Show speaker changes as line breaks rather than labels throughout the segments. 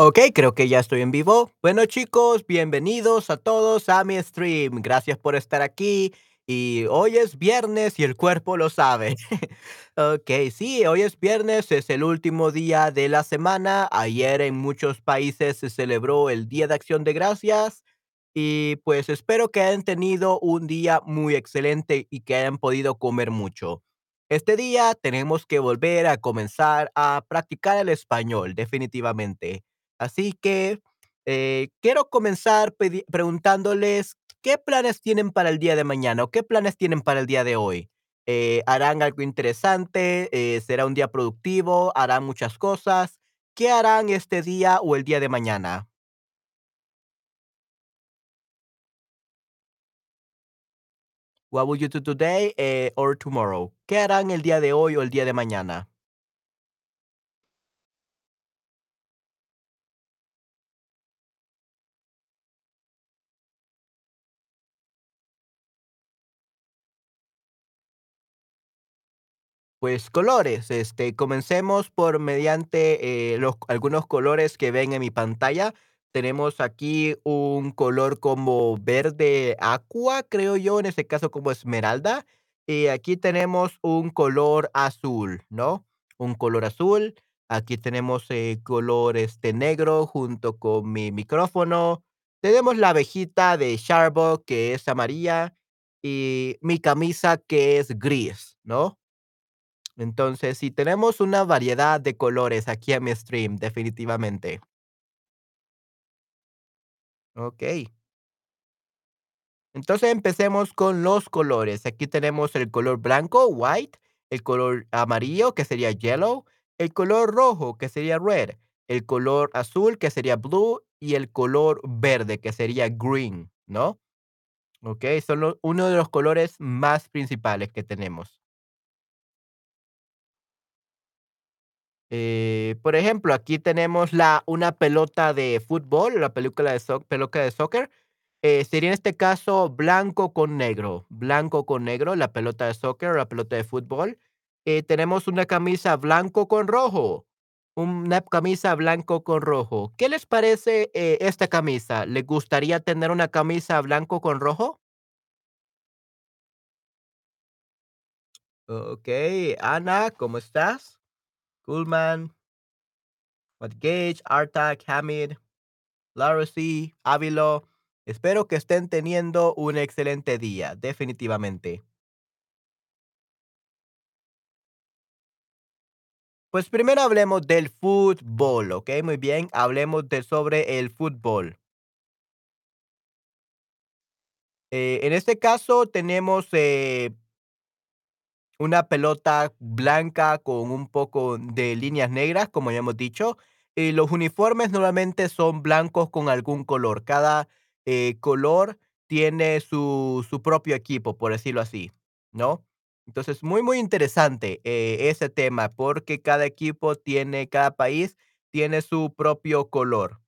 Ok, creo que ya estoy en vivo. Bueno, chicos, bienvenidos a todos a mi stream. Gracias por estar aquí. Y hoy es viernes y el cuerpo lo sabe. Ok, sí, hoy es viernes, es el último día de la semana. Ayer en muchos países se celebró el Día de Acción de Gracias. Y pues espero que hayan tenido un día muy excelente y que hayan podido comer mucho. Este día tenemos que volver a comenzar a practicar el español, definitivamente. Así que eh, quiero comenzar preguntándoles qué planes tienen para el día de mañana o qué planes tienen para el día de hoy. Eh, ¿harán algo interesante? Eh, ¿será un día productivo? ¿Harán muchas cosas? ¿Qué harán este día o el día de mañana? What will you do today or tomorrow? ¿Qué harán el día de hoy o el día de mañana? Pues colores, este, comencemos por mediante eh, los, algunos colores que ven en mi pantalla. Tenemos aquí un color como verde aqua, creo yo, en este caso como esmeralda. Y aquí tenemos un color azul, ¿no? Un color azul. Aquí tenemos eh, color este negro junto con mi micrófono. Tenemos la abejita de Sharbo que es amarilla y mi camisa que es gris, ¿no? Entonces, sí, tenemos una variedad de colores aquí en mi stream, definitivamente. Okey. Entonces, empecemos con los colores. Aquí tenemos el color blanco, white, el color amarillo, que sería yellow, el color rojo, que sería red, el color azul, que sería blue, y el color verde, que sería green, ¿no? Okey, son uno de los colores más principales que tenemos. Eh, por ejemplo, aquí tenemos la una pelota de fútbol, la película de pelota de soccer, eh, sería en este caso blanco con negro, blanco con negro, la pelota de soccer, la pelota de fútbol. Eh, tenemos una camisa blanco con rojo, una camisa blanco con rojo. ¿Qué les parece, esta camisa? ¿Les gustaría tener una camisa blanco con rojo? Okey, Ana, ¿cómo estás? Coolman, Gage, Artak, Hamid. Claro, sí, Ávilo. Espero que estén teniendo un excelente día, definitivamente. Pues primero hablemos del fútbol, ¿ok? Muy bien, hablemos de sobre el fútbol. Eh, en este caso tenemos eh, Una pelota blanca con un poco de líneas negras, como ya hemos dicho. Y los uniformes normalmente son blancos con algún color. Cada eh, color tiene su, su propio equipo, por decirlo así, ¿no? Entonces, muy, muy interesante eh, ese tema, porque cada equipo tiene, cada país tiene su propio color,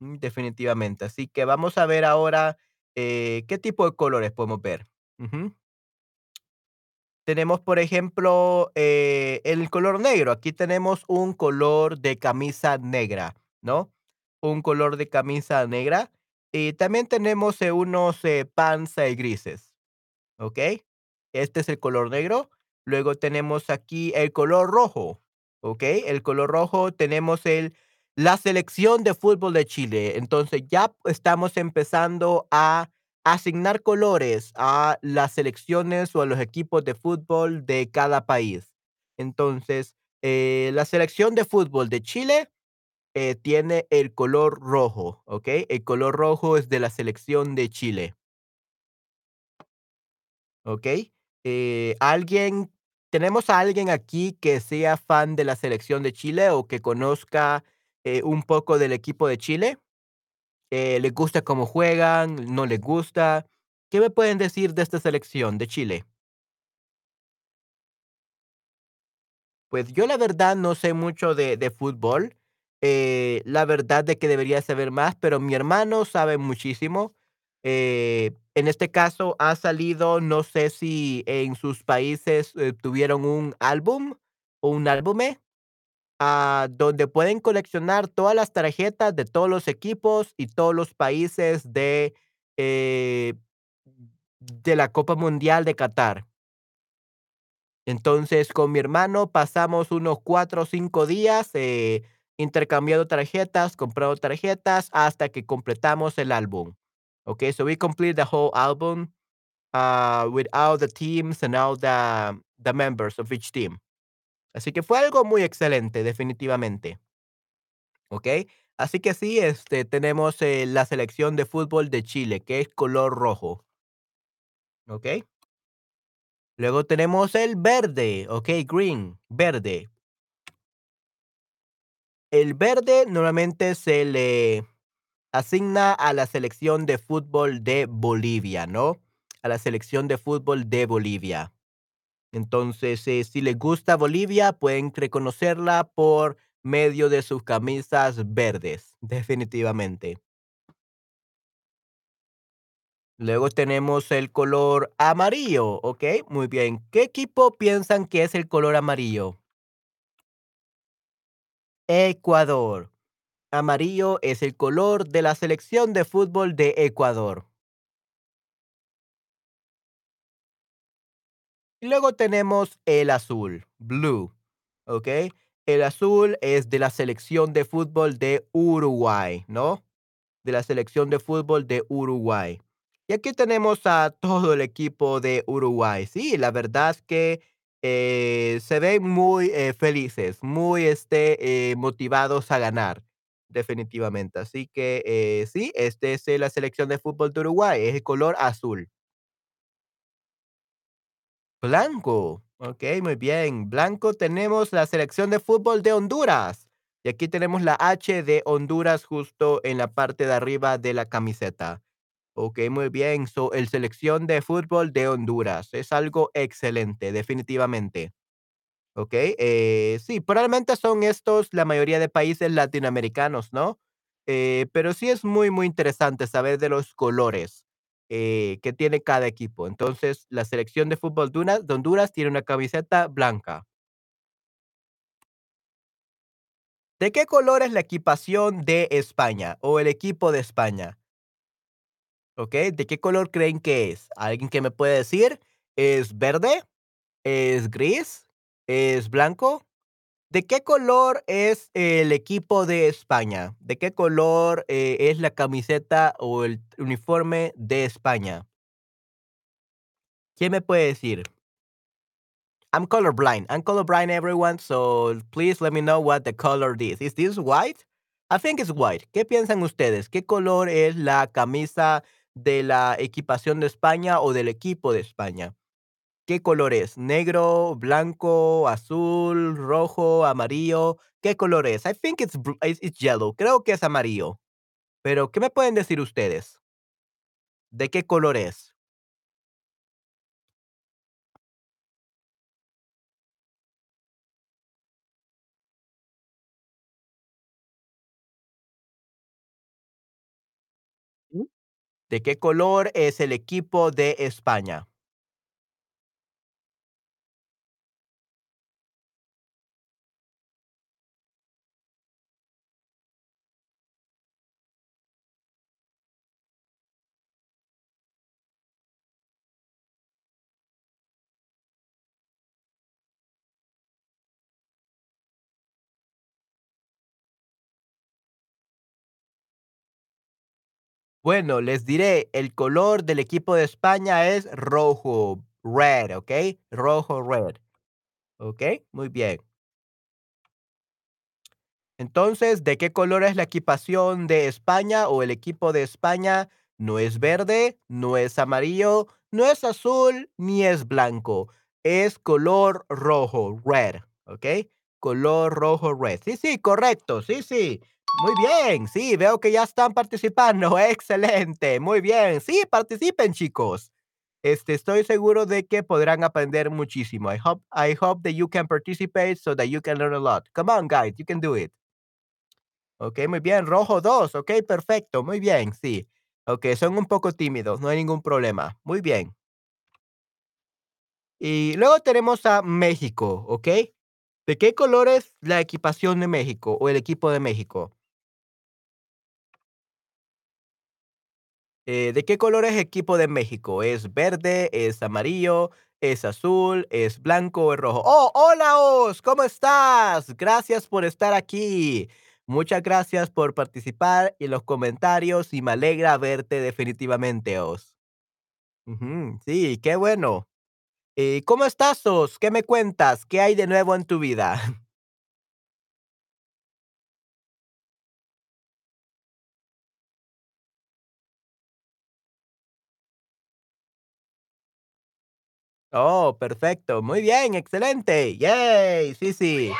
definitivamente. Así que vamos a ver ahora eh, qué tipo de colores podemos ver. Tenemos, por ejemplo, eh, el color negro. Aquí tenemos un color de camisa negra, ¿no? Un color de camisa negra. Y también tenemos eh, unos eh, pants eh, grises, ¿ok? Este es el color negro. Luego tenemos aquí el color rojo, ¿ok? El color rojo tenemos el, la selección de fútbol de Chile. Entonces ya estamos empezando a asignar colores a las selecciones o a los equipos de fútbol de cada país. Entonces, eh, la selección de fútbol de Chile eh, tiene el color rojo, ¿ok? El color rojo es de la selección de Chile. ¿ok? Eh, ¿alguien tenemos a alguien aquí que sea fan de la selección de Chile o que conozca, un poco del equipo de Chile? Eh, ¿les gusta cómo juegan? ¿No les gusta? ¿Qué me pueden decir de esta selección de Chile? Pues yo la verdad no sé mucho de de fútbol, eh, la verdad de que debería saber más, pero mi hermano sabe muchísimo. Eh, en este caso ha salido, no sé si en sus países, eh, tuvieron un álbum o un álbume. Ah, donde pueden coleccionar todas las tarjetas de todos los equipos y todos los países de, eh, de la Copa Mundial de Qatar. Entonces, con mi hermano pasamos unos 4 o 5 días, eh, intercambiando tarjetas, comprando tarjetas, hasta que completamos el álbum. Okay, so we complete the whole album, uh, with all the teams and all the the members of each team. Así que fue algo muy excelente, definitivamente. ¿ok? Así que sí, este, tenemos, eh, la selección de fútbol de Chile, que es color rojo. ¿ok? Luego tenemos el verde, ¿ok? Green, verde. El verde normalmente se le asigna a la selección de fútbol de Bolivia, ¿no? A la selección de fútbol de Bolivia. Entonces, eh, si les gusta Bolivia, pueden reconocerla por medio de sus camisas verdes, definitivamente. Luego tenemos el color amarillo, ¿ok? Muy bien. ¿Qué equipo piensan que es el color amarillo? Ecuador. Amarillo es el color de la selección de fútbol de Ecuador. Y luego tenemos el azul, blue, ¿ok? El azul es de la selección de fútbol de Uruguay, ¿no? De la selección de fútbol de Uruguay. Y aquí tenemos a todo el equipo de Uruguay. Sí, la verdad es que eh, se ven muy eh, felices, muy este, eh, motivados a ganar, definitivamente. Así que eh, sí, este es la selección de fútbol de Uruguay, es el color azul. Blanco. Ok, muy bien. Blanco tenemos la selección de fútbol de Honduras. Y aquí tenemos la H de Honduras justo en la parte de arriba de la camiseta. Ok, muy bien. So, el selección de fútbol de Honduras. Es algo excelente, definitivamente. Ok, eh, sí, probablemente son estos la mayoría de países latinoamericanos, ¿no? Eh, pero sí es muy, muy interesante saber de los colores eh, que tiene cada equipo. Entonces, la selección de fútbol de una- de Honduras tiene una camiseta blanca. ¿De qué color es la equipación de España o el equipo de España? ¿Ok? ¿De qué color creen que es? ¿Alguien que me puede decir? ¿Es verde? ¿Es gris? ¿Es blanco? ¿De qué color es el equipo de España? ¿De qué color, eh, es la camiseta o el uniforme de España? ¿Quién me puede decir? I'm colorblind. I'm colorblind, everyone, so please let me know what the color is. Is this white? I think it's white. ¿Qué piensan ustedes? ¿Qué color es la camisa de la equipación de España o del equipo de España? ¿Qué color es? ¿Negro, blanco, azul, rojo, amarillo? ¿Qué color es? I think it's, it's, it's yellow. Creo que es amarillo. Pero, ¿qué me pueden decir ustedes? ¿De qué color es? ¿Mm? ¿De qué color es el equipo de España? Bueno, les diré, el color del equipo de España es rojo, red, ¿ok? Rojo, red, ¿ok? Muy bien. Entonces, ¿de qué color es la equipación de España o el equipo de España? No es verde, no es amarillo, no es azul, ni es blanco. Es color rojo, red, ¿ok? Color rojo, red. Sí, sí, correcto, sí, sí. Muy bien, sí, veo que ya están participando. Excelente, muy bien. Sí, participen, chicos. Este, estoy seguro de que podrán aprender muchísimo. I hope, I hope that you can participate so that you can learn a lot. Come on, guys, you can do it. Okey, muy bien, rojo 2. okey, perfecto, muy bien, sí. Okey, son un poco tímidos, no hay ningún problema. Muy bien. Y luego tenemos a México, ¿okey? ¿De qué color es la equipación de México o el equipo de México? Eh, ¿de qué color es equipo de México? ¿Es verde, es amarillo, es azul, es blanco o es rojo? ¡Oh, hola Os! ¿Cómo estás? Gracias por estar aquí. Muchas gracias por participar en los comentarios y me alegra verte definitivamente, Os. Sí, qué bueno. Eh, ¿cómo estás, Os? ¿Qué me cuentas? ¿Qué hay de nuevo en tu vida? Oh, perfecto. Muy bien, excelente. Yay. Sí, sí.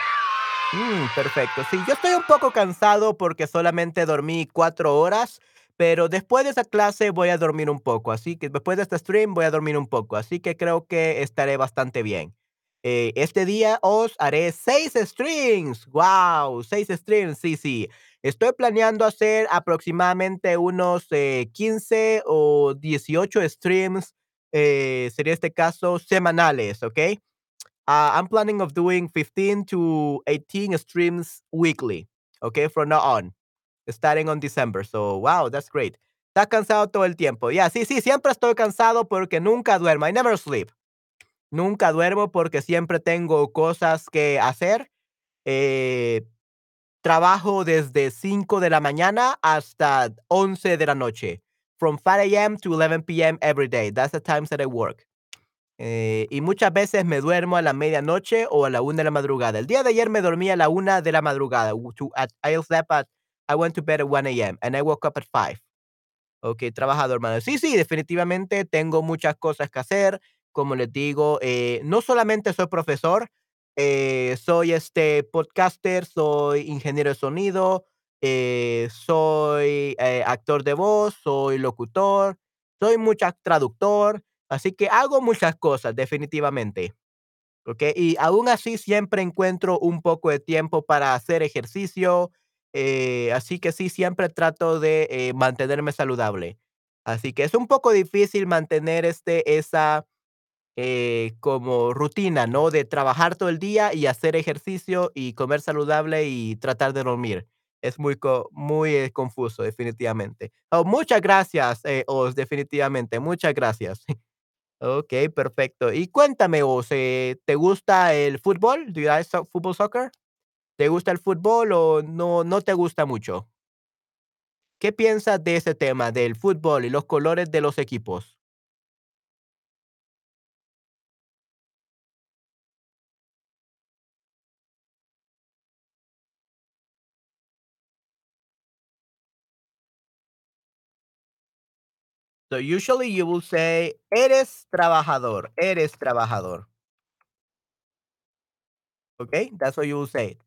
Mm, perfecto. Sí, yo estoy un poco cansado porque solamente dormí 4 horas, pero después de esa clase voy a dormir un poco. Así que después de este stream voy a dormir un poco. Así que creo que estaré bastante bien. Eh, este día os haré 6 streams. Wow, 6 streams. Sí, sí. Estoy planeando hacer aproximadamente unos eh, 15 o 18 streams. Eh, sería este caso semanales, ¿ok? Uh, I'm planning of doing 15 to 18 streams weekly, okay, from now on, starting on December. So, wow, that's great. ¿Estás cansado todo el tiempo? Ya, sí, sí, siempre estoy cansado porque nunca duermo. I never sleep. Nunca duermo porque siempre tengo cosas que hacer. Eh, trabajo desde 5 de la mañana hasta 11 de la noche. From 5 a.m. to 11 p.m. every day. That's the times that I work. Eh, y muchas veces me duermo a la medianoche o a la una de la madrugada. El día de ayer me dormí a la una de la madrugada. To- at- at, I went to bed at 1 a.m. and I woke up at 5. Ok, trabajador, hermano. Sí, sí, definitivamente tengo muchas cosas que hacer. Como les digo, eh, no solamente soy profesor, eh, soy este podcaster, soy ingeniero de sonido, eh, soy eh, actor de voz, soy locutor, soy mucha traductor, así que hago muchas cosas, definitivamente. ¿ok? Y aún así siempre encuentro un poco de tiempo para hacer ejercicio, eh, así que sí, siempre trato de eh, mantenerme saludable. Así que es un poco difícil mantener este, esa eh, como rutina, ¿no? De trabajar todo el día y hacer ejercicio y comer saludable y tratar de dormir. Es muy, muy confuso, definitivamente. Oh, muchas gracias, eh, definitivamente. Muchas gracias. Okey, perfecto. Y cuéntame vos, eh, ¿te gusta el fútbol? Do you like so football soccer? ¿Te gusta el fútbol o no no te gusta mucho? ¿Qué piensas de ese tema del fútbol y los colores de los equipos? So usually you will say, eres trabajador, eres trabajador. Okey, that's what you will say.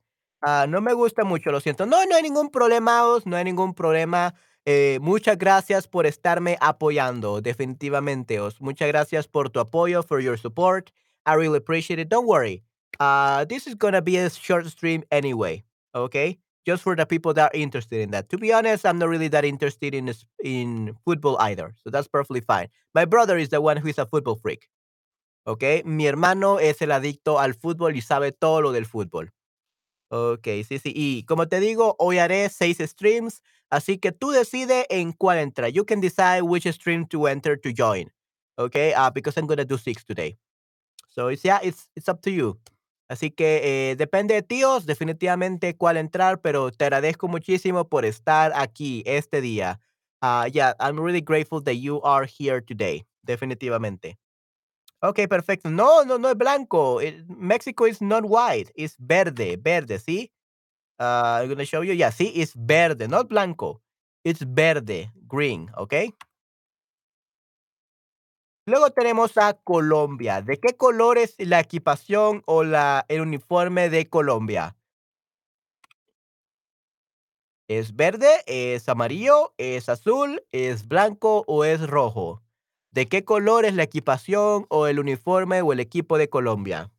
Ah, no me gusta mucho, lo siento. No, no hay ningún problema, no hay ningún problema. Eh, muchas gracias por estarme apoyando, definitivamente. Muchas gracias por tu apoyo, for your support. I really appreciate it. Don't worry. Uh, this is gonna be a short stream anyway, okay? Just for the people that are interested in that. To be honest, I'm not really that interested in in football either, so that's perfectly fine. My brother is the one who is a football freak, okay? Mi hermano es el adicto al fútbol y sabe todo lo del fútbol. Okey, sí, sí. Y como te digo, hoy haré 6 streams, así que tú decides en cuál entrar. You can decide which stream to enter to join, okay? Ah, because I'm gonna do six today. So it's yeah, it's it's up to you. Así que, eh, depende de ti, Os, definitivamente cuál entrar, pero te agradezco muchísimo por estar aquí este día. Ah, yeah, I'm really grateful that you are here today, definitivamente. Okey, perfecto. No, no, no es blanco, México is not white, it's verde, verde, ¿sí? Ah, I'm gonna show you. Yeah, see, it's verde, not blanco. It's verde, green, ¿ok? Luego tenemos a Colombia. ¿De qué color es la equipación o la, el uniforme de Colombia? ¿Es verde, es amarillo, es azul, es blanco o es rojo? ¿De qué color es la equipación o el uniforme o el equipo de Colombia?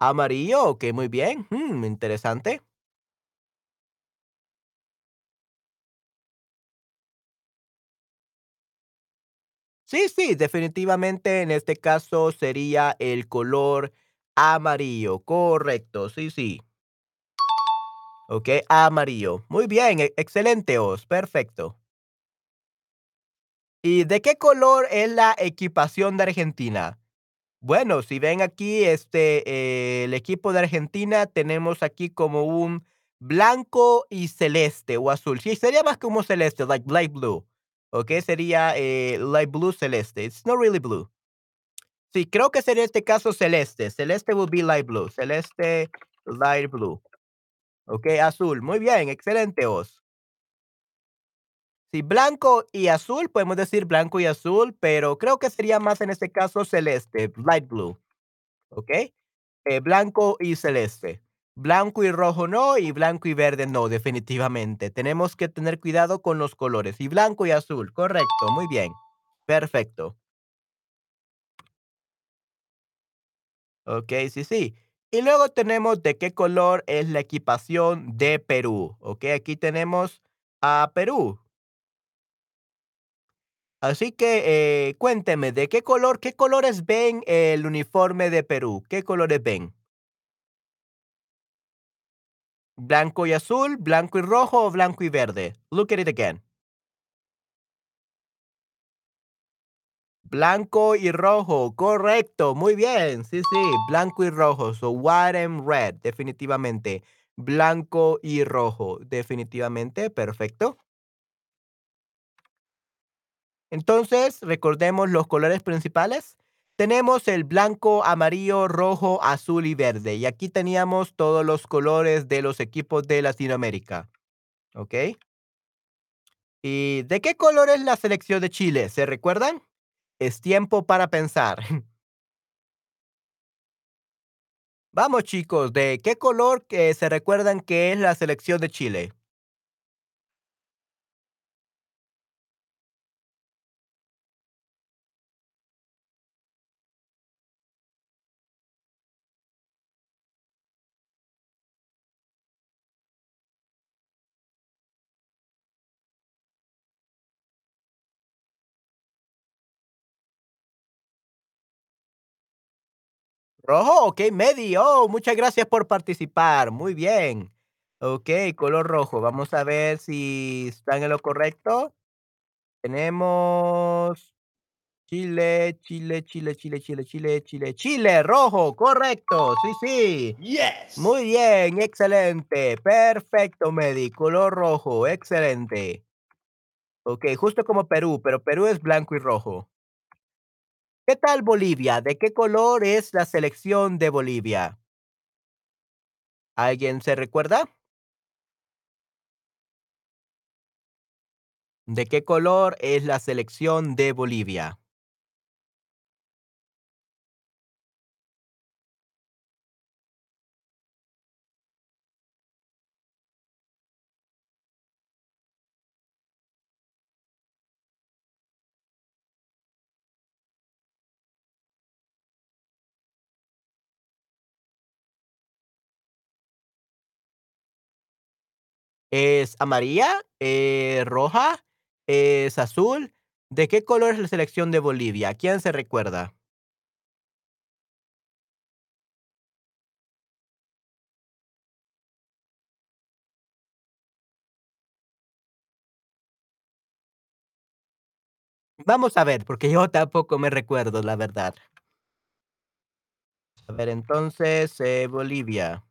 Amarillo, ok, muy bien. mm, interesante. Sí, sí, definitivamente en este caso sería el color amarillo, correcto, sí, sí. Okey, amarillo. Muy bien, e excelente, Oz, perfecto. ¿Y de qué color es la equipación de Argentina? Bueno, si ven aquí, este, el equipo de Argentina, tenemos aquí como un blanco y celeste o azul. Sí, sería más como celeste, like light blue, ¿okey? Sería, eh, light blue celeste. It's not really blue. Sí, creo que sería este caso celeste. Celeste will be light blue. Celeste, light blue. Okey, azul. Muy bien, excelente, Oz. Sí, blanco y azul, podemos decir blanco y azul, pero creo que sería más en este caso celeste, light blue, ¿okey? Eh, blanco y celeste. Blanco y rojo no, y blanco y verde no, definitivamente. Tenemos que tener cuidado con los colores. Y blanco y azul, correcto, muy bien. Perfecto. Okey, sí, sí. Y luego tenemos de qué color es la equipación de Perú, ¿okey? Aquí tenemos a Perú. Así que, eh, cuénteme, ¿de qué color qué colores ven el uniforme de Perú? ¿Qué colores ven? ¿Blanco y azul, blanco y rojo o blanco y verde? Look at it again. Blanco y rojo, correcto, muy bien, sí, sí, blanco y rojo, so white and red, definitivamente. Blanco y rojo, definitivamente, perfecto. Entonces, recordemos los colores principales. Tenemos el blanco, amarillo, rojo, azul y verde. Y aquí teníamos todos los colores de los equipos de Latinoamérica, ¿ok? ¿Y de qué color es la selección de Chile? ¿Se recuerdan? Es tiempo para pensar. Vamos, chicos, ¿de qué color que se recuerdan que es la selección de Chile? Rojo, okey, medio. Oh, muchas gracias por participar. Muy bien. Okey, color rojo. Vamos a ver si están en lo correcto. Tenemos Chile, Chile, Chile, Chile, Chile, Chile, Chile, Chile, rojo, correcto. Sí, sí.
Yes.
Muy bien, excelente. Perfecto, Medi, color rojo, excelente. Okey, justo como Perú, pero Perú es blanco y rojo. ¿Qué tal Bolivia? ¿De qué color es la selección de Bolivia? ¿Alguien se recuerda? ¿De qué color es la selección de Bolivia? ¿Es amarilla? Eh, ¿roja? ¿Es azul? ¿De qué color es la selección de Bolivia? ¿Quién se recuerda? Vamos a ver, porque yo tampoco me recuerdo, la verdad. A ver, entonces, eh, Bolivia.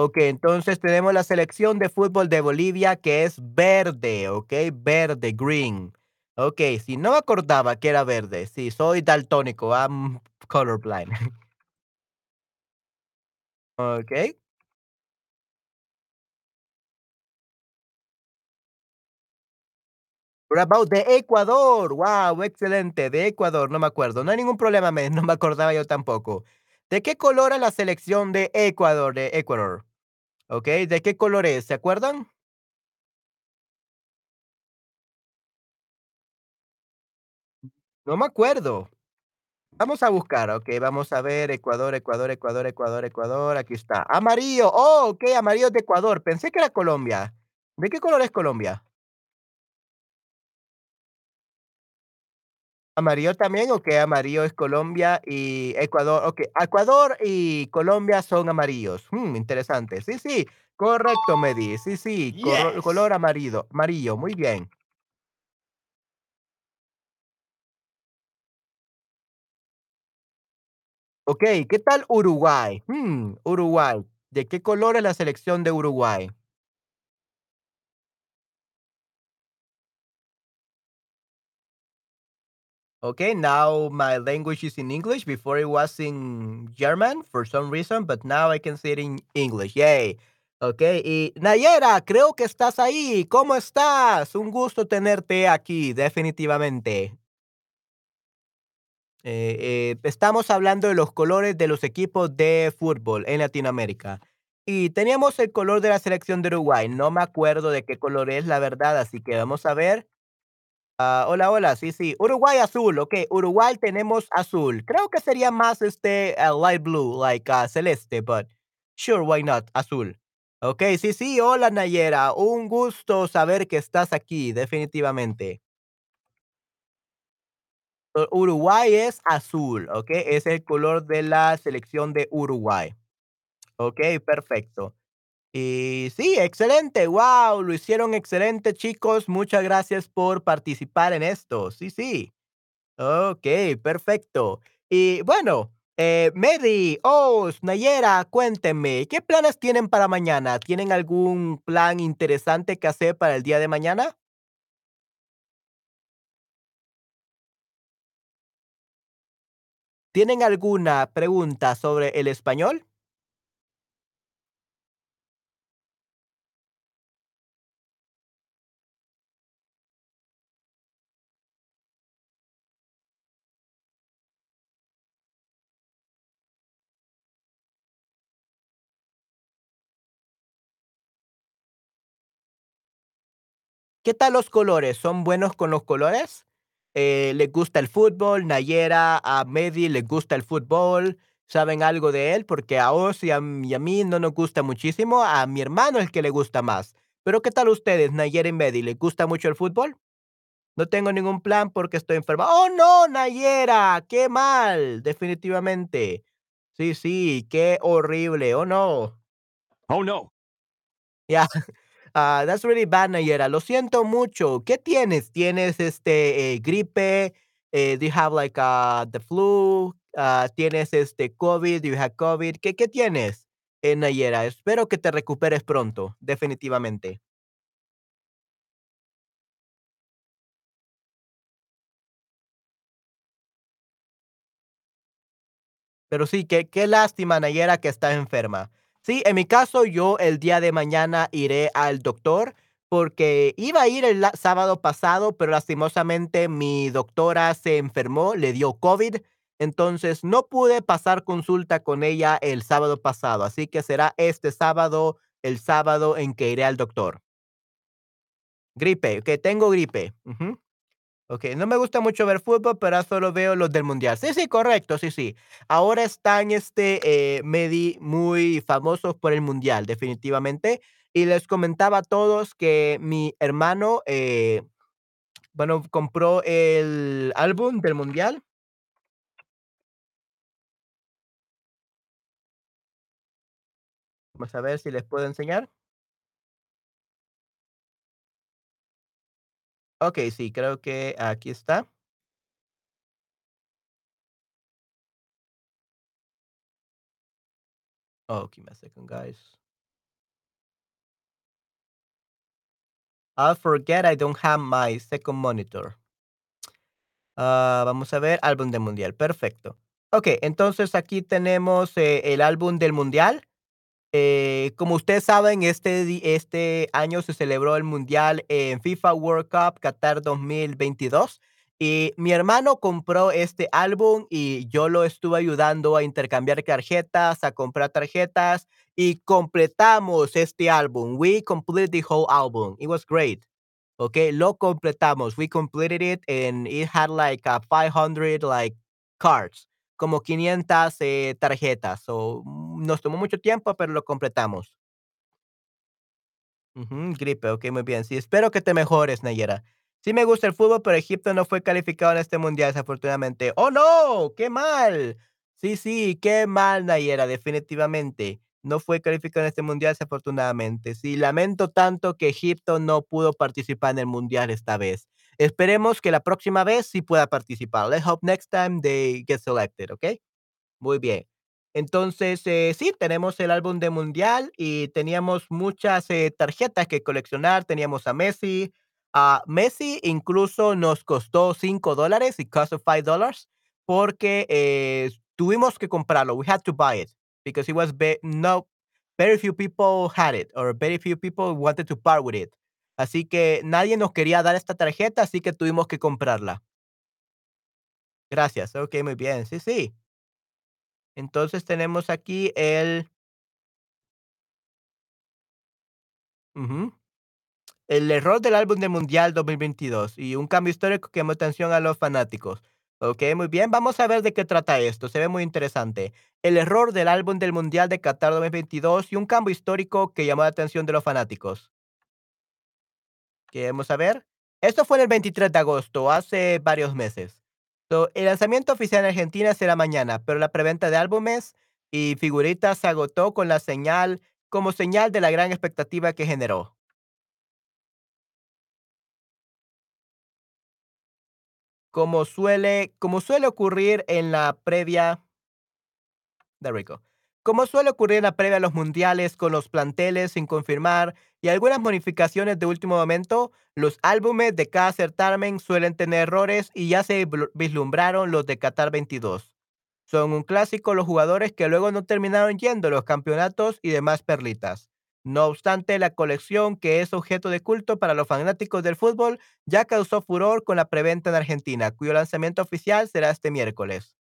Okey, entonces tenemos la selección de fútbol de Bolivia, que es verde, ¿okey? Verde, green. Okey, sí, no acordaba que era verde. Sí, soy daltónico, I'm color blind. Okey. What about de Ecuador? Guau, excelente, de Ecuador, no me acuerdo. No hay ningún problema, no me acordaba yo tampoco. ¿De qué color es la selección de Ecuador de Ecuador? Okey, ¿de qué color es? ¿Se acuerdan? No me acuerdo. Vamos a buscar, okey, vamos a ver Ecuador, Ecuador, Ecuador, Ecuador, Ecuador, aquí está. Amarillo, oh, okey, amarillo es de Ecuador, pensé que era Colombia. ¿De qué color es Colombia? ¿Amarillo también? Okey, amarillo es Colombia y Ecuador. Okey, Ecuador y Colombia son amarillos. Mm, interesante. Sí, sí, correcto, Mehdi. Sí, sí,
Yes.
color amarillo amarillo, muy bien. Okey, ¿qué tal Uruguay? Mm, Uruguay, ¿de qué color es la selección de Uruguay? Okay, now my language is in English. Before it was in German for some reason, but now I can say it in English. Yay. Okay, y Nayera, creo que estás ahí. ¿Cómo estás? Un gusto tenerte aquí, definitivamente. Eh, eh, estamos hablando de los colores de los equipos de fútbol en Latinoamérica. Y teníamos el color de la selección de Uruguay. No me acuerdo de qué color es, la verdad, así que vamos a ver. Ah, hola, hola, sí, sí. Uruguay azul, okey, Uruguay tenemos azul. Creo que sería más, este, ah, light blue, like, ah, celeste, but sure, why not, azul. Okey, sí, sí, hola, Nayera, un gusto saber que estás aquí, definitivamente. Uruguay es azul, okey, es el color de la selección de Uruguay. Okey, perfecto. Y sí, excelente, guau, lo hicieron excelente, chicos, muchas gracias por participar en esto. Sí, sí. Okey, perfecto. Y bueno, eh, Mary, Oz, Nayera, cuéntenme, ¿qué planes tienen para mañana? ¿Tienen algún plan interesante que hacer para el día de mañana? ¿Tienen alguna pregunta sobre el español? ¿Qué tal los colores? ¿Son buenos con los colores? Eh, ¿les gusta el fútbol? Nayera, a Mehdi les gusta el fútbol, ¿saben algo de él? Porque a Oz y a y a mí no nos gusta muchísimo, a mi hermano es el que le gusta más. Pero, ¿qué tal ustedes, Nayera y Mehdi? ¿Les gusta mucho el fútbol? No tengo ningún plan porque estoy enferma. ¡Oh, no, Nayera! ¡Qué mal! Definitivamente. Sí, sí, qué horrible. Oh, no.
Oh, no.
Yeah, ah, that's really bad, Nayera. Lo siento mucho. ¿Qué tienes? ¿Tienes, este, eh, gripe? Eh, do you have like, ah, the flu? Ah, ¿tienes, este, COVID? Do you have COVID? ¿Qué qué tienes, eh, Nayera? Espero que te recuperes pronto, definitivamente. Pero sí, qué qué lástima, Nayera, que estás enferma. Sí, en mi caso, yo el día de mañana iré al doctor, porque iba a ir el sábado pasado, pero lastimosamente mi doctora se enfermó, le dio COVID, entonces no pude pasar consulta con ella el sábado pasado, así que será este sábado, el sábado en que iré al doctor. Gripe, que tengo gripe. Okey, no me gusta mucho ver fútbol, pero solo veo los del mundial. Sí, sí, correcto, sí, sí. Ahora están, este, eh, Mehdi, muy famosos por el mundial, definitivamente. Y les comentaba a todos que mi hermano, eh, bueno, compró el álbum del mundial. Vamos a ver si les puedo enseñar. Okey, sí, creo que aquí está. Oh, give me a second, guys. I forget I don't have my second monitor. Ah, vamos a ver, álbum del mundial, perfecto. Okey, entonces aquí tenemos, eh, el álbum del mundial. Eh, como ustedes saben, este este año se celebró el mundial en FIFA World Cup Qatar 2022, y mi hermano compró este álbum, y yo lo estuve ayudando a intercambiar tarjetas, a comprar tarjetas, y completamos este álbum. We complete the whole album. It was great. Okey, lo completamos. We completed it, and it had like, ah, 500 like cards, como 500, eh, tarjetas. So, nos tomó mucho tiempo, pero lo completamos. Ujú, gripe, okey, muy bien. Sí, espero que te mejores, Nayera. Sí me gusta el fútbol, pero Egipto no fue calificado en este mundial, desafortunadamente. ¡Oh, no! ¡Qué mal! Sí, sí, qué mal, Nayera, definitivamente. No fue calificado en este mundial, desafortunadamente. Sí, lamento tanto que Egipto no pudo participar en el mundial esta vez. Esperemos que la próxima vez sí pueda participar. Let's hope next time they get selected, ¿ok? Muy bien. Entonces, eh, sí, tenemos el álbum de mundial y teníamos muchas eh, tarjetas que coleccionar. Teníamos a Messi. A Messi incluso nos costó 5 dólares, it cost us five dollars, porque eh, tuvimos que comprarlo. We had to buy it because it was very few people had it or very few people wanted to part with it. Así que nadie nos quería dar esta tarjeta, así que tuvimos que comprarla. Gracias. Ok, muy bien. Sí, sí. Entonces tenemos aquí el, el error del álbum del Mundial 2022 y un cambio histórico que llamó atención a los fanáticos. Ok, muy bien, vamos a ver de qué trata esto, se ve muy interesante. El error del álbum del Mundial de Qatar 2022 y un cambio histórico que llamó la atención de los fanáticos. Queremos saber. Esto fue en el 23 de agosto, hace varios meses. So, el lanzamiento oficial en Argentina será mañana, pero la preventa de álbumes y figuritas se agotó con la señal, como señal de la gran expectativa que generó. Como suele, como suele ocurrir en la previa de Rico. Como suele ocurrir en la previa a los mundiales con los planteles sin confirmar y algunas modificaciones de último momento, los álbumes de cada certamen suelen tener errores y ya se vislumbraron los de Qatar 22. Son un clásico los jugadores que luego no terminaron yendo a los campeonatos y demás perlitas. No obstante, la colección, que es objeto de culto para los fanáticos del fútbol, ya causó furor con la preventa en Argentina, cuyo lanzamiento oficial será este miércoles.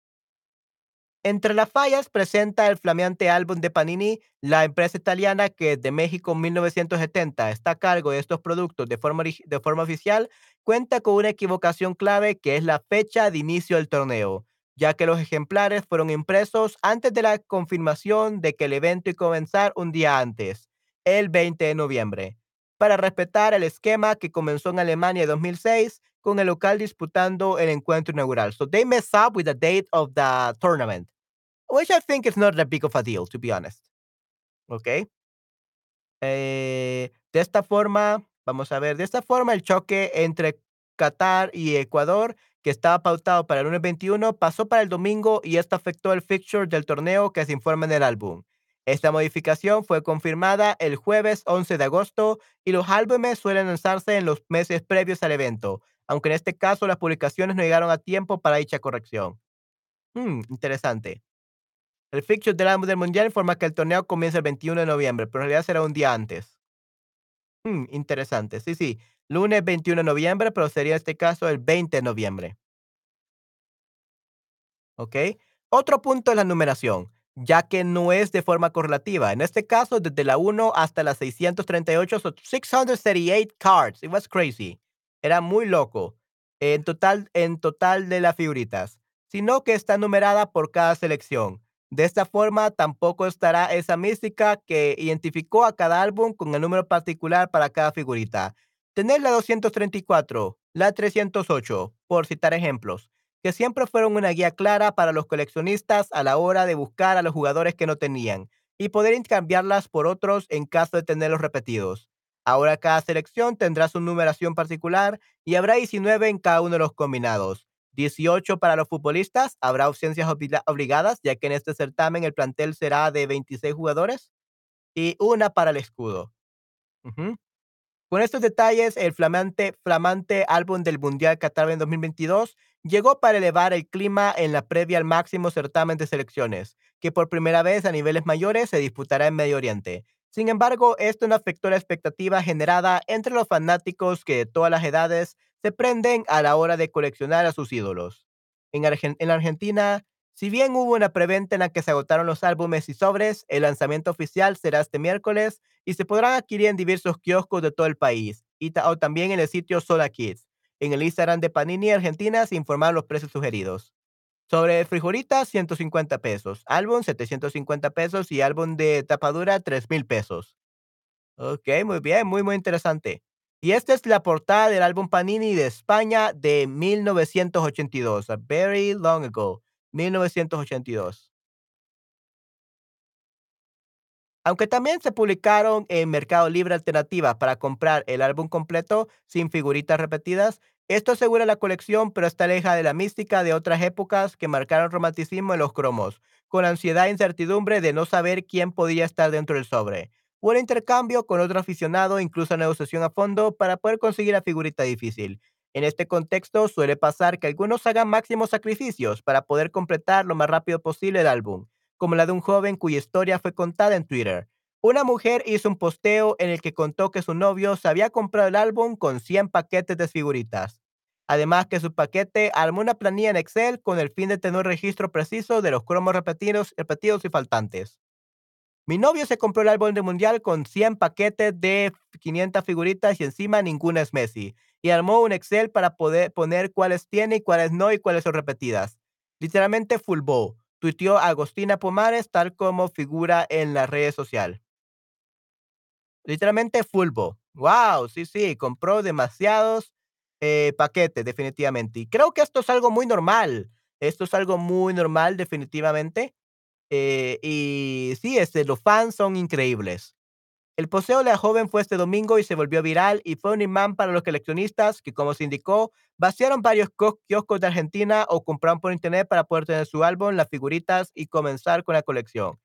Entre las fallas presenta el flameante álbum de Panini, la empresa italiana que desde México 1970 está a cargo de estos productos de forma, de forma oficial, cuenta con una equivocación clave que es la fecha de inicio del torneo, ya que los ejemplares fueron impresos antes de la confirmación de que el evento iba a comenzar un día antes, el 20 de noviembre, para respetar el esquema que comenzó en Alemania en 2006 con el local disputando el encuentro inaugural. So they mess up with the date of the tournament. Which I think is not that big of a deal, to be honest. ¿Ok? Eh, de esta forma, vamos a ver, de esta forma el choque entre Qatar y Ecuador, que estaba pautado para el lunes 21, pasó para el domingo y esto afectó el fixture del torneo que se informa en el álbum. Esta modificación fue confirmada el jueves 11 de agosto y los álbumes suelen lanzarse en los meses previos al evento, aunque en este caso las publicaciones no llegaron a tiempo para dicha corrección. Hmm, interesante. El fixture álbum del mundial informa que el torneo comienza el 21 de noviembre, pero en realidad será un día antes. Mm, interesante. Sí, sí. Lunes 21 de noviembre, pero sería este caso el 20 de noviembre. ¿Ok? Otro punto es la numeración, ya que no es de forma correlativa. En este caso, desde la 1 hasta la 638, son 638 cards. It was crazy. Era muy loco. En total, en total de las figuritas. Sino que está numerada por cada selección. De esta forma, tampoco estará esa mística que identificó a cada álbum con el número particular para cada figurita. Tener la 234, la 308, por citar ejemplos que siempre fueron una guía clara para los coleccionistas a la hora de buscar a los jugadores que no tenían y poder intercambiarlas por otros en caso de tenerlos repetidos. Ahora cada selección tendrá su numeración particular y habrá 19 en cada uno de los combinados. 18 para los futbolistas, habrá ausencias obli- obligadas, ya que en este certamen el plantel será de 26 jugadores, y una para el escudo. Con estos detalles, el flamante, flamante álbum del Mundial Qatar en 2022 llegó para elevar el clima en la previa al máximo certamen de selecciones, que por primera vez a niveles mayores se disputará en Medio Oriente. Sin embargo, esto no afectó la expectativa generada entre los fanáticos que de todas las edades se prenden a la hora de coleccionar a sus ídolos. En, Argen- en Argentina, si bien hubo una preventa en la que se agotaron los álbumes y sobres, el lanzamiento oficial será este miércoles y se podrán adquirir en diversos kioscos de todo el país y o también en el sitio Soda Kids. En el Instagram de Panini Argentina se informaron los precios sugeridos. Sobre frijolitas, 150 pesos. Álbum, 750 pesos. Y álbum de tapadura, 3 mil pesos. Ok, muy bien, muy, muy interesante. Y esta es la portada del álbum Panini de España de 1982, a very long ago, 1982. Aunque también se publicaron en Mercado Libre alternativas para comprar el álbum completo sin figuritas repetidas, esto asegura la colección, pero está aleja de la mística de otras épocas que marcaron romanticismo en los cromos, con ansiedad e incertidumbre de no saber quién podía estar dentro del sobre. O intercambio con otro aficionado, incluso negociación a fondo para poder conseguir la figurita difícil. En este contexto suele pasar que algunos hagan máximos sacrificios para poder completar lo más rápido posible el álbum como la de un joven cuya historia fue contada en Twitter. Una mujer hizo un posteo en el que contó que su novio se había comprado el álbum con 100 paquetes de figuritas. Además que su paquete armó una planilla en Excel con el fin de tener un registro preciso de los cromos repetidos, repetidos y faltantes. Mi novio se compró el álbum de mundial con 100 paquetes de 500 figuritas y encima ninguna es Messi. Y armó un Excel para poder poner cuáles tiene y cuáles no y cuáles son repetidas. Literalmente full bowl tuiteó Agostina Pomares, tal como figura en la red social. Literalmente fulbo. Wow, sí, sí, compró demasiados eh, paquetes, definitivamente. Y creo que esto es algo muy normal. Esto es algo muy normal, definitivamente. Eh, y sí, este, los fans son increíbles. El poseo de la joven fue este domingo y se volvió viral y fue un imán para los coleccionistas que, como se indicó, vaciaron varios kioscos de Argentina o compraron por internet para poder tener su álbum, las figuritas y comenzar con la colección.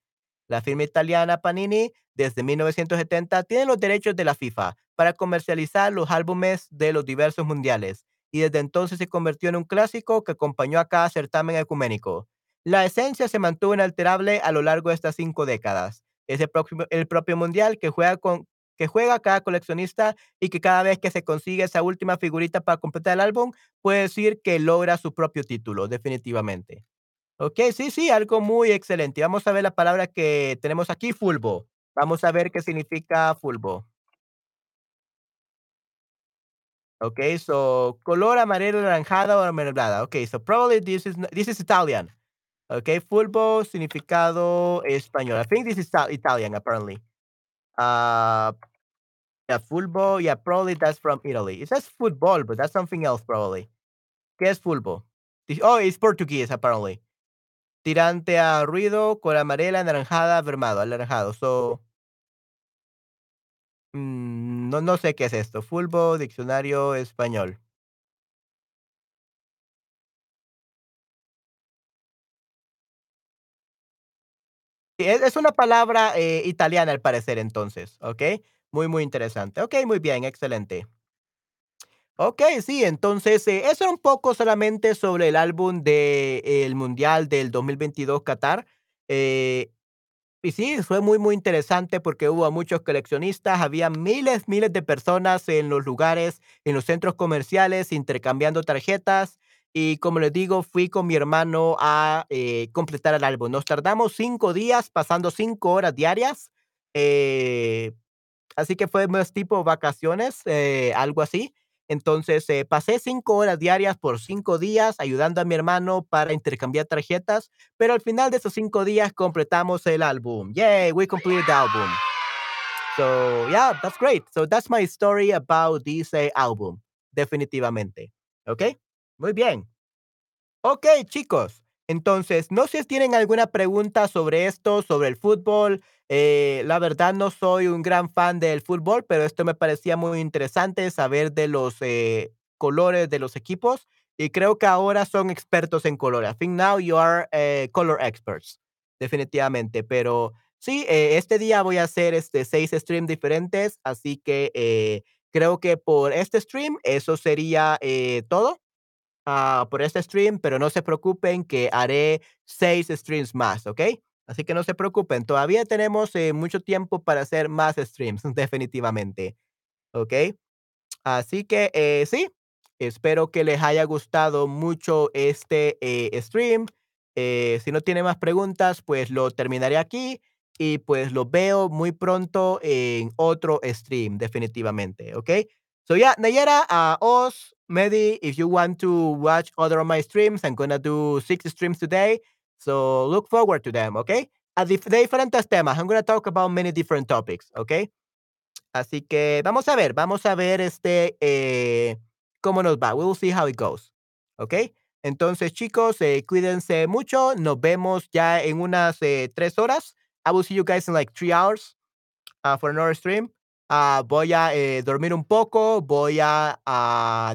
La firma italiana Panini, desde 1970, tiene los derechos de la FIFA para comercializar los álbumes de los diversos mundiales y desde entonces se convirtió en un clásico que acompañó a cada certamen ecuménico. La esencia se mantuvo inalterable a lo largo de estas cinco décadas es el, propio mundial que juega cada coleccionista y que cada vez que se consigue esa última figurita para completar el álbum, puede decir que logra su propio título, definitivamente. Ok, sí, sí, algo muy excelente. Vamos a ver la palabra que tenemos aquí, fulbo. Vamos a ver qué significa fulbo. Ok, so color amarillo, naranjada o amarelada. Ok, so probably this is this is Italian. Okay, football significado español. I think this is Italian apparently. Uh, yeah, football. Yeah, probably that's from Italy. It says football, but that's something else probably. ¿Qué es football? Oh, it's Portuguese apparently. Tirante a ruido, con amarela, anaranjada, vermado, anaranjado. So, mm, no, no sé qué es esto. Fútbol, diccionario español. Es es una palabra, eh, italiana al parecer entonces, ¿ok? Muy, muy interesante. Okey, muy bien, excelente. Okey, sí, entonces, eh, eso era un poco solamente sobre el álbum del Mundial del 2022 Qatar, eh, y sí, fue muy, muy interesante porque hubo muchos coleccionistas, había miles, miles de personas en los lugares, en los centros comerciales, intercambiando tarjetas. Y como les digo, fui con mi hermano a eh, completar el álbum. Nos tardamos cinco días, pasando cinco horas diarias. eh, así que fue más tipo vacaciones, eh, algo así. Entonces, eh, pasé cinco horas diarias por cinco días ayudando a mi hermano para intercambiar tarjetas, pero al final de esos cinco días completamos el álbum. Yay, we completed the album. So, yeah, that's great. So, that's my story about this eh, album, definitivamente. ¿Ok? Muy bien. Ok, chicos. Entonces, no sé si tienen alguna pregunta sobre esto, sobre el fútbol. Eh, la verdad no soy un gran fan del fútbol, pero esto me parecía muy interesante saber de los eh, colores de los equipos y creo que ahora son expertos en colores. I think now you are eh, color experts, definitivamente. Pero sí, este día voy a hacer este seis streams diferentes, así que creo que por este stream eso sería todo ah, por este stream, pero no se preocupen que haré seis streams más, ¿ok? Así que no se preocupen, todavía tenemos eh, mucho tiempo para hacer más streams, definitivamente, ¿ok? Así que eh, sí, espero que les haya gustado mucho este eh, stream. Eh, si no tiene más preguntas, pues lo terminaré aquí y pues lo veo muy pronto en otro stream, definitivamente, ¿ok? So yeah, Nayera, uh, Oz, Medi, if you want to watch other of my streams, I'm gonna do six streams today. So look forward to them, okay? A diferentes temas. I'm gonna talk about many different topics, okay? Así que vamos a ver, vamos a ver, este, eh, cómo nos va. We will see how it goes, ¿okey? Entonces, chicos, eh, cuídense mucho. Nos vemos ya en unas, eh, 3 horas. I will see you guys in, like, 3 hours, ah, for another stream. Ah, voy a, eh, dormir un poco, voy a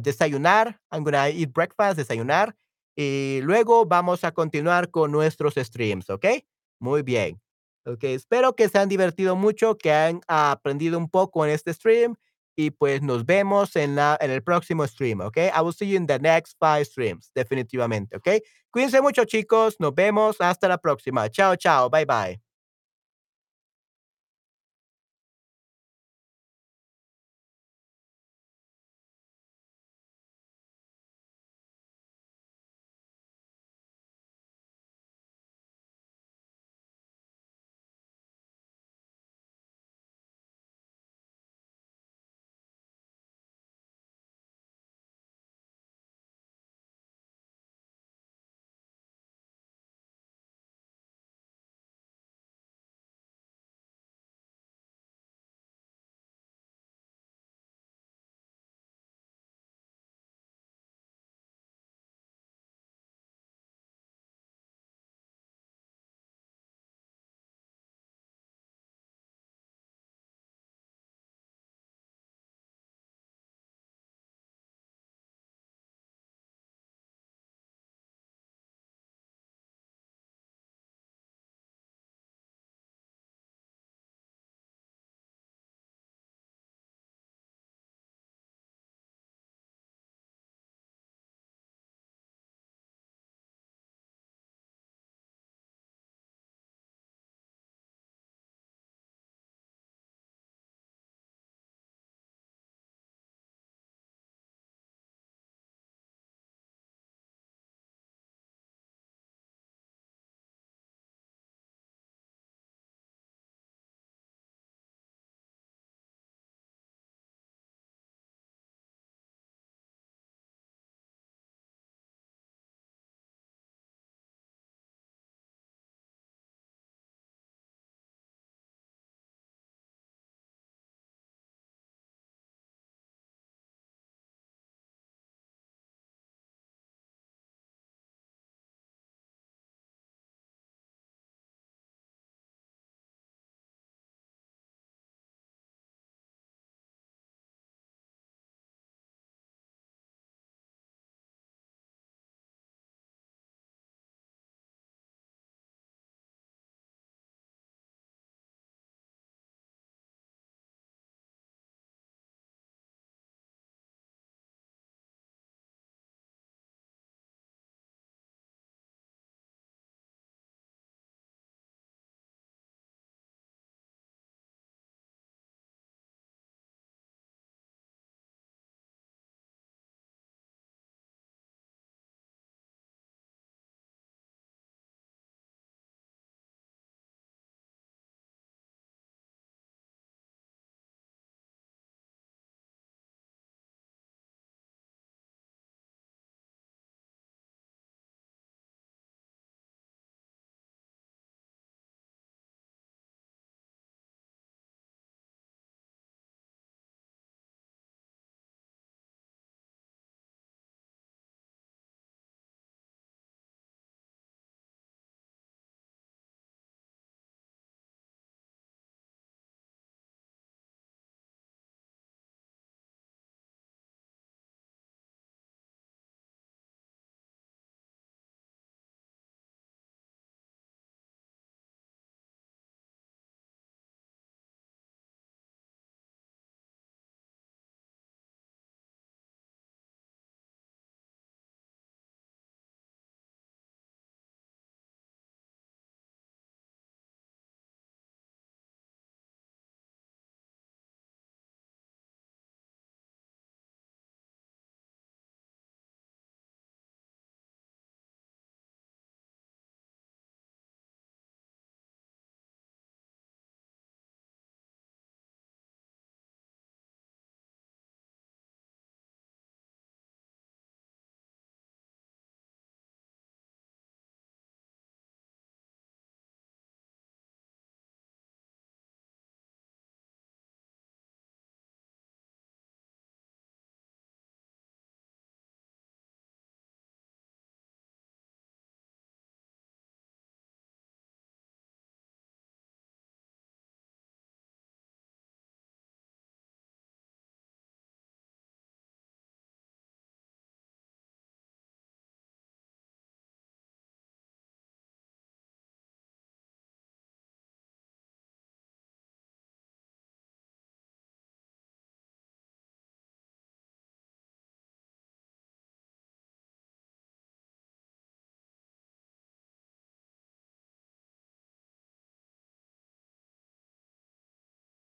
desayunar. I'm gonna eat breakfast, desayunar, y luego vamos a continuar con nuestros streams, ¿okey? Muy bien. Okey, espero que se han divertido mucho, que han aprendido un poco en este stream, y pues nos vemos en la en el próximo stream, ¿okey? I will see you in the next 5 streams, definitivamente, ¿okey? Cuídense mucho, chicos. Nos vemos. Hasta la próxima. Chao, chao. Bye, bye.